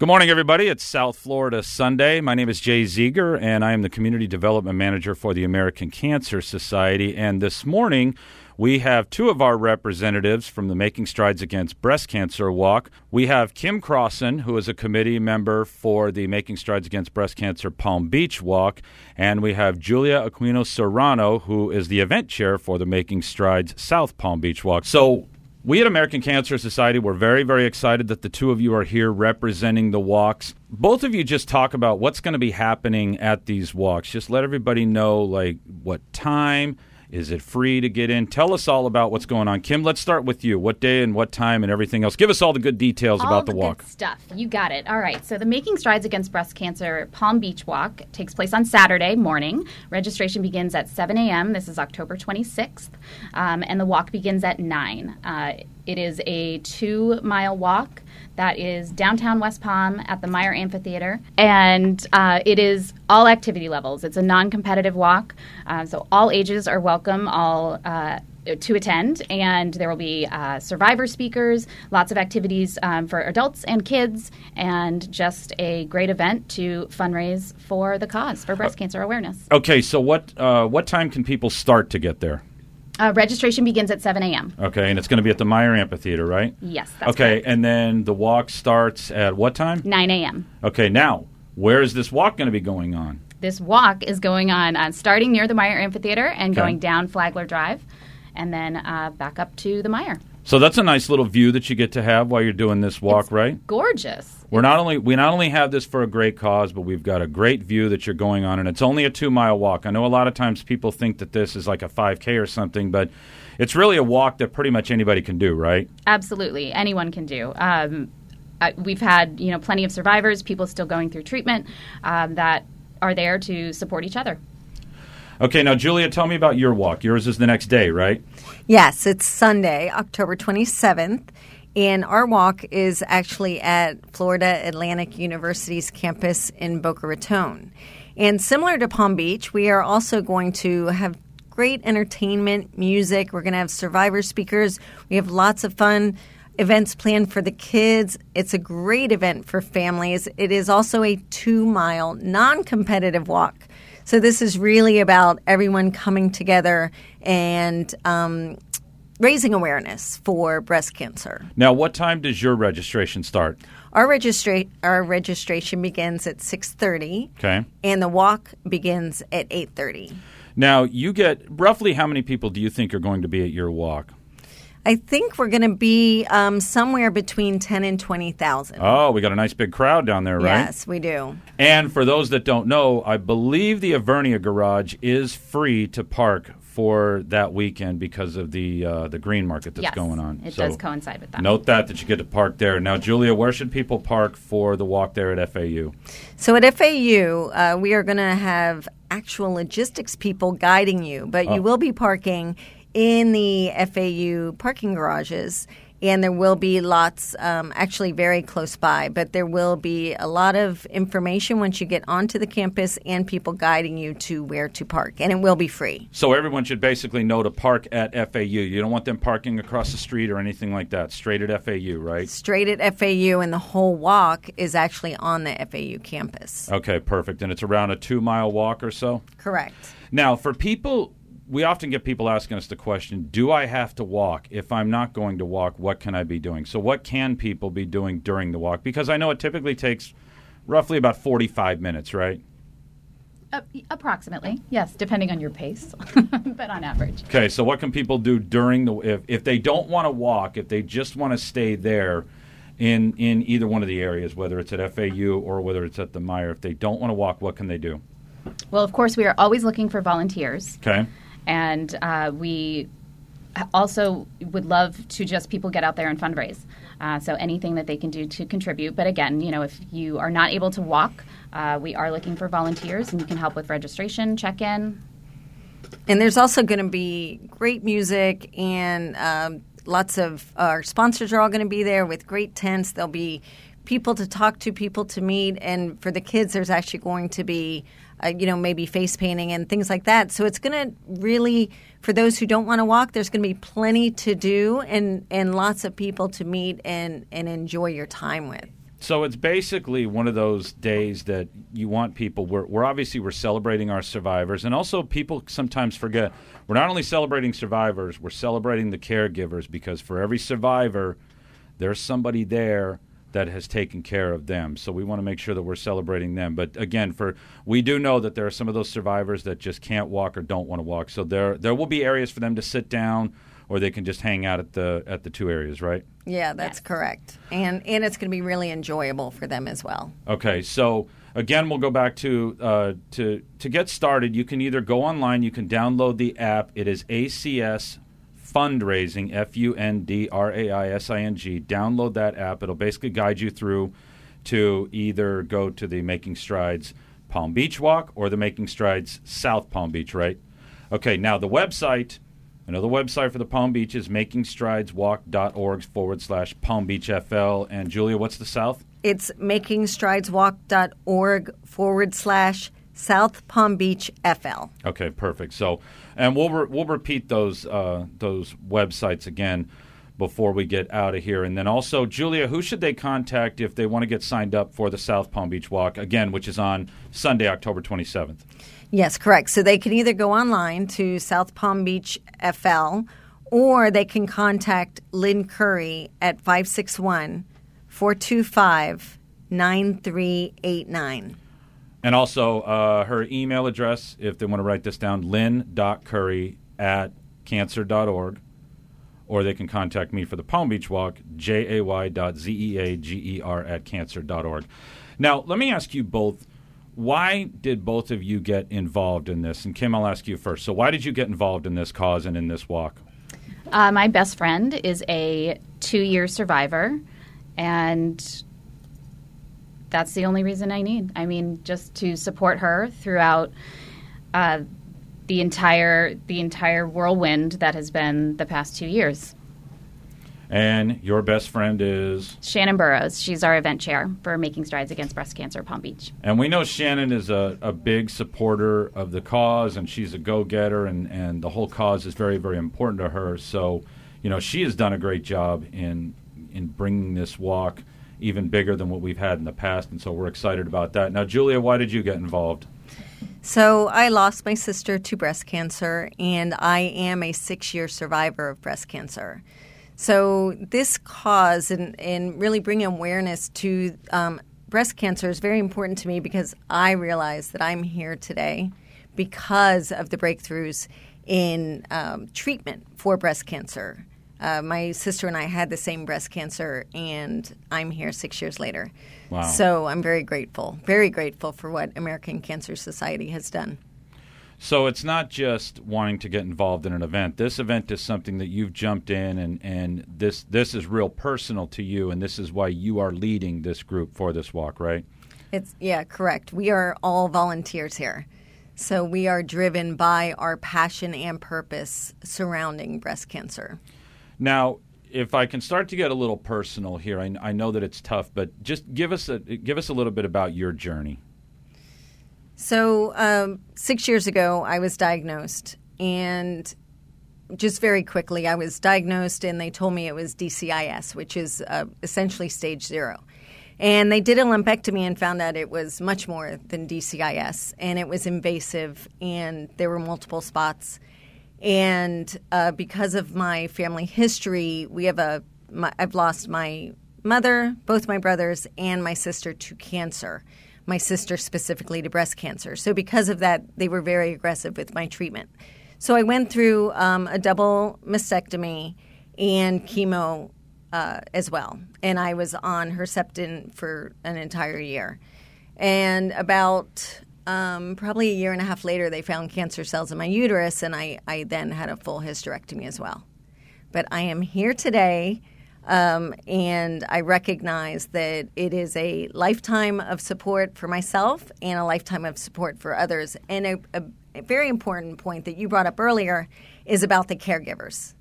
Good morning, everybody. It's South Florida Sunday. My name is Jay Zeager, and I am the Community Development Manager for the American Cancer Society. And this morning, we have two of our representatives from the Making Strides Against Breast Cancer Walk. We have Kim Crossan, who is a committee member for the Making Strides Against Breast Cancer Palm Beach Walk, and we have Julia Aquino Serrano, who is the event chair for the Making Strides South Palm Beach Walk. So, we at American Cancer Society were very, very excited that the two of you are here representing the walks. Both of you just talk about what's going to be happening at these walks. Just let everybody know, like, what time, is it free to get in? Tell us all about what's going on. Kim, let's start with you. What day and what time and everything else. Give us all the good details all about the, the walk. Good stuff. You got it. All right. So the Making Strides Against Breast Cancer Palm Beach Walk takes place on Saturday morning. Registration begins at 7 a.m. This is October 26th, um, and the walk begins at 9. Uh, it is a two mile walk that is downtown West Palm at the Meyer Amphitheater, and uh, it is all activity levels. It's a non competitive walk, uh, so all ages are welcome, all uh, to attend, and there will be uh, survivor speakers, lots of activities um, for adults and kids, and just a great event to fundraise for the cause for breast cancer awareness. Okay, so what uh, what time can people start to get there? Uh, registration begins at 7 a.m. Okay, and it's going to be at the Meyer Amphitheater, right? Yes, that's okay, correct. and then the walk starts at what time? 9 a.m. Okay, now where is this walk going to be going on? This walk is going on uh, starting near the Meyer Amphitheater and Okay. going down Flagler Drive, and then uh, back up to the Meyer. So that's a nice little view that you get to have while you're doing this walk, It's right? Gorgeous. We're not only we not only have this for a great cause, but we've got a great view that you're going on, and it's only a two mile walk. I know a lot of times people think that this is like a 5K or something, but it's really a walk that pretty much anybody can do, right? Absolutely, anyone can do. Um, uh, we've had you know plenty of survivors, people still going through treatment um, that are there to support each other. Okay, now Julia, tell me about your walk. Yours is the next day, right? Yes, it's Sunday, October 27th, and our walk is actually at Florida Atlantic University's campus in Boca Raton. And similar to Palm Beach, we are also going to have great entertainment, music. We're going to have survivor speakers. We have lots of fun events planned for the kids. It's a great event for families. It is also a two mile non competitive walk. So this is really about everyone coming together and um, raising awareness for breast cancer. Now, what time does your registration start? Our registra- our registration begins at six thirty, Okay. and the walk begins at eight thirty. Now, you get roughly how many people do you think are going to be at your walk? I think we're going to be um, somewhere between ten and twenty thousand. Oh, we got a nice big crowd down there, right? Yes, we do. And for those that don't know, I believe the Evernia Garage is free to park for that weekend because of the uh, the green market that's yes, going on. It So does coincide with that. Note that that you get to park there. Now, Julia, where should people park for the walk there at FAU? So at FAU, uh, we are going to have actual logistics people guiding you, but Oh. you will be parking in the FAU parking garages. And there will be lots, um, actually very close by, but there will be a lot of information once you get onto the campus and people guiding you to where to park. And it will be free. So everyone should basically know to park at FAU. You don't want them parking across the street or anything like that. Straight at FAU, right? Straight at FAU, and the whole walk is actually on the FAU campus. Okay, perfect. And it's around a two mile walk or so. Correct. Now, for people, we often get people asking us the question Do I have to walk? If I'm not going to walk, what can I be doing? So, what can people be doing during the walk? Because I know it typically takes roughly about 45 minutes, right? Uh, approximately, yes, depending on your pace, but on average. Okay, so what can people do during the if, if they don't want to walk, if they just want to stay there in in either one of the areas, whether it's at FAU or whether it's at the Meyer, if they don't want to walk, what can they do? Well, of course, we are always looking for volunteers. Okay. And uh, we also would love to just people get out there and fundraise. Uh, so anything that they can do to contribute. But again, you know, if you are not able to walk, uh, we are looking for volunteers, and you can help with registration, check in. And there's also going to be great music and um, lots of our sponsors are all going to be there with great tents. There'll be people to talk to, people to meet, and for the kids, there's actually going to be, uh, you know, maybe face painting and things like that. So it's going to really, for those who don't want to walk, there's going to be plenty to do and and lots of people to meet and and enjoy your time with. So it's basically one of those days that you want people. We're, we're obviously we're celebrating our survivors, and also people sometimes forget we're not only celebrating survivors, we're celebrating the caregivers because for every survivor, there's somebody there that has taken care of them. So we want to make sure that we're celebrating them. But again, for we do know that there are some of those survivors that just can't walk or don't want to walk. So there there will be areas for them to sit down or they can just hang out at the at the two areas, right? Yeah, that's yes. correct. And and it's going to be really enjoyable for them as well. Okay, so again, we'll go back to uh, to to get started. You can either go online, you can download the app. It is ACS fundraising F U N D R A I S I N G. Download that app. It'll basically guide you through to either go to the Making Strides Palm Beach Walk or the Making Strides South Palm Beach. Right. Okay. Now the website Another website for the Palm Beach is makingstrideswalk.org forward slash Palm Beach FL. And Julia, what's the South? It's makingstrideswalk.org forward slash South Palm Beach FL. Okay, perfect. So, and we'll re- we'll repeat those uh, those websites again before we get out of here. And then also, Julia, who should they contact if they want to get signed up for the South Palm Beach Walk again, which is on Sunday, October twenty seventh? Yes, correct. So they can either go online to South Palm Beach FL or they can contact Lynn Curry at 561 425 9389. And also uh, her email address, if they want to write this down, lynn.curry at cancer.org. Or they can contact me for the Palm Beach Walk, J-A-Y dot Z-E-A-G-E-R at cancer.org. Now, let me ask you both why did both of you get involved in this? And Kim, I'll ask you first. So, why did you get involved in this cause and in this walk? Uh, my best friend is a two year survivor, and that's the only reason I need. I mean, just to support her throughout uh, the entire the entire whirlwind that has been the past two years. And your best friend is Shannon Burrows. She's our event chair for Making Strides Against Breast Cancer Palm Beach. And we know Shannon is a, a big supporter of the cause, and she's a go getter, and, and the whole cause is very, very important to her. So, you know, she has done a great job in in bringing this walk even bigger than what we've had in the past, and so we're excited about that. Now, Julia, why did you get involved? So, I lost my sister to breast cancer, and I am a six year survivor of breast cancer. So this cause and, and really bringing awareness to um, breast cancer is very important to me because I realize that I'm here today because of the breakthroughs in um, treatment for breast cancer. Uh, my sister and I had the same breast cancer, and I'm here six years later. Wow. So I'm very grateful, very grateful for what American Cancer Society has done. So it's not just wanting to get involved in an event. This event is something that you've jumped in, and, and this this is real personal to you, and this is why you are leading this group for this walk, right? It's yeah, correct. We are all volunteers here, so we are driven by our passion and purpose surrounding breast cancer. Now, if I can start to get a little personal here, I, I know that it's tough, but just give us a give us a little bit about your journey. So, um, six years ago, I was diagnosed, and just very quickly, I was diagnosed, and they told me it was DCIS, which is uh, essentially stage zero. And they did a lumpectomy and found out it was much more than DCIS, and it was invasive, and there were multiple spots. And uh, because of my family history, we have a my, I've lost my mother, both my brothers, and my sister to cancer my sister specifically to breast cancer. So, because of that, they were very aggressive with my treatment. So, I went through um, a double mastectomy and chemo uh, as well. And I was on Herceptin for an entire year. And about um, probably a year and a half later, they found cancer cells in my uterus, and I, I then had a full hysterectomy as well. But I am here today um, and I recognize that it is a lifetime of support for myself and a lifetime of support for others. And a, a, a very important point that you brought up earlier is about the caregivers.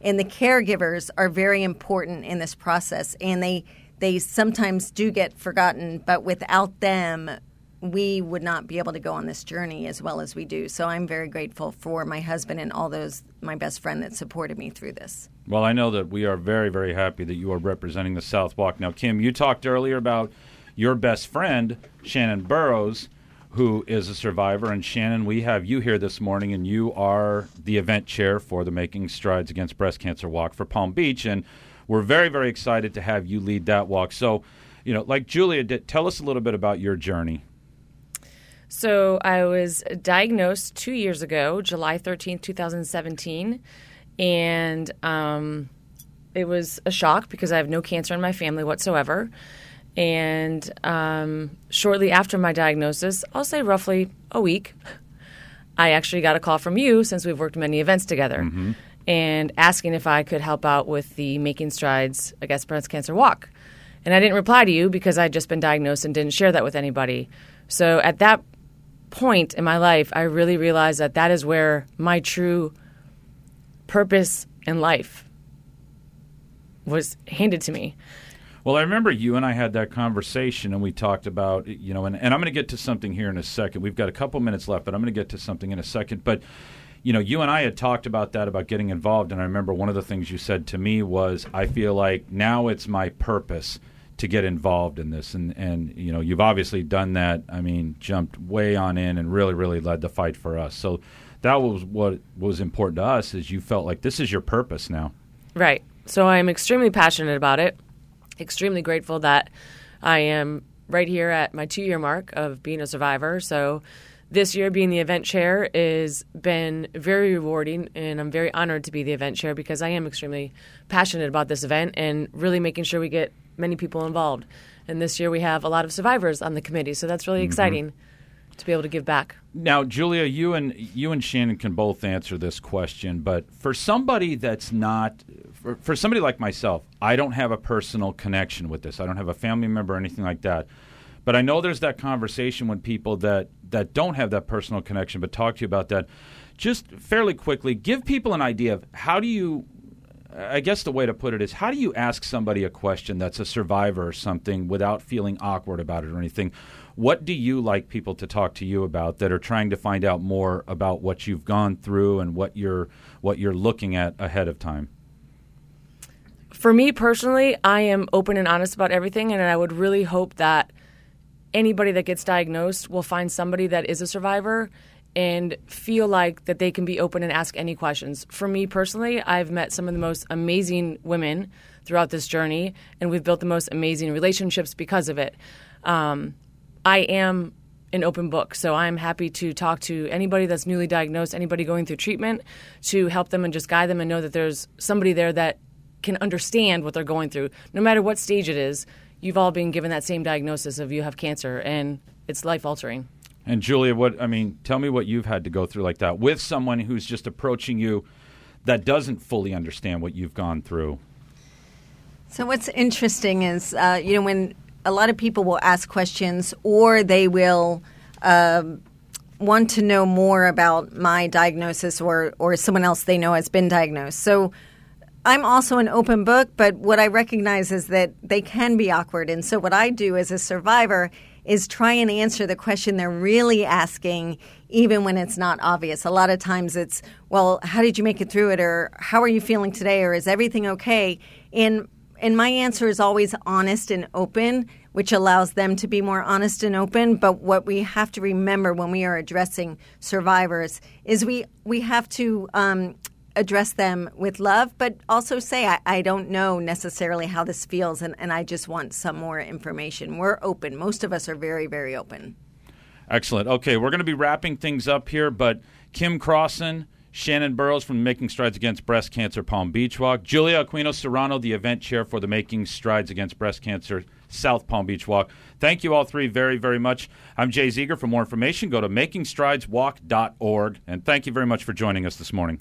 And the caregivers are very important in this process, and they they sometimes do get forgotten. But without them, we would not be able to go on this journey as well as we do. So I'm very grateful for my husband and all those my best friend that supported me through this. Well, I know that we are very, very happy that you are representing the South Walk. Now, Kim, you talked earlier about your best friend, Shannon Burrows, who is a survivor. And Shannon, we have you here this morning, and you are the event chair for the Making Strides Against Breast Cancer Walk for Palm Beach. And we're very, very excited to have you lead that walk. So, you know, like Julia did, tell us a little bit about your journey. So I was diagnosed two years ago, July 13th, 2017. And um, it was a shock because I have no cancer in my family whatsoever. And um, shortly after my diagnosis, I'll say roughly a week, I actually got a call from you since we've worked many events together mm-hmm. and asking if I could help out with the Making Strides Against Breast Cancer Walk. And I didn't reply to you because I'd just been diagnosed and didn't share that with anybody. So at that point in my life, I really realized that that is where my true purpose in life was handed to me. Well, I remember you and I had that conversation, and we talked about, you know, and, and I'm going to get to something here in a second. We've got a couple minutes left, but I'm going to get to something in a second. But, you know, you and I had talked about that, about getting involved. And I remember one of the things you said to me was, I feel like now it's my purpose to get involved in this. And, and you know, you've obviously done that. I mean, jumped way on in and really, really led the fight for us. So that was what was important to us is you felt like this is your purpose now. Right. So I'm extremely passionate about it. Extremely grateful that I am right here at my two year mark of being a survivor. So this year being the event chair has been very rewarding and I'm very honored to be the event chair because I am extremely passionate about this event and really making sure we get many people involved. And this year we have a lot of survivors on the committee, so that's really mm-hmm. exciting to be able to give back. Now, Julia, you and you and Shannon can both answer this question, but for somebody that's not for, for somebody like myself, I don't have a personal connection with this. I don't have a family member or anything like that. But I know there's that conversation when people that that don't have that personal connection but talk to you about that. Just fairly quickly, give people an idea of how do you I guess the way to put it is how do you ask somebody a question that's a survivor or something without feeling awkward about it or anything? What do you like people to talk to you about that are trying to find out more about what you've gone through and what you're what you're looking at ahead of time? For me personally, I am open and honest about everything and I would really hope that anybody that gets diagnosed will find somebody that is a survivor and feel like that they can be open and ask any questions. For me personally, I've met some of the most amazing women throughout this journey, and we've built the most amazing relationships because of it. Um, I am an open book, so I'm happy to talk to anybody that's newly diagnosed, anybody going through treatment, to help them and just guide them and know that there's somebody there that can understand what they're going through, no matter what stage it is. You've all been given that same diagnosis of you have cancer, and it's life altering. And Julia, what I mean, tell me what you've had to go through like that with someone who's just approaching you that doesn't fully understand what you've gone through. So what's interesting is, uh, you know, when a lot of people will ask questions or they will uh, want to know more about my diagnosis or or someone else they know has been diagnosed. So. I'm also an open book, but what I recognize is that they can be awkward. And so, what I do as a survivor is try and answer the question they're really asking, even when it's not obvious. A lot of times it's, well, how did you make it through it? Or how are you feeling today? Or is everything okay? And, and my answer is always honest and open, which allows them to be more honest and open. But what we have to remember when we are addressing survivors is we, we have to um, address them with love, but also say, I, I, don't know necessarily how this feels, and, and I just want some more information. We're open. Most of us are very, very open. Excellent. Okay, we're going to be wrapping things up here, but Kim Crossan, Shannon Burrows from Making Strides Against Breast Cancer Palm Beach Walk, Julia Aquino Serrano, the event chair for the Making Strides Against Breast Cancer South Palm Beach Walk. Thank you all three very, very much. I'm Jay Zeager. For more information, go to makingstrideswalk.org. And thank you very much for joining us this morning.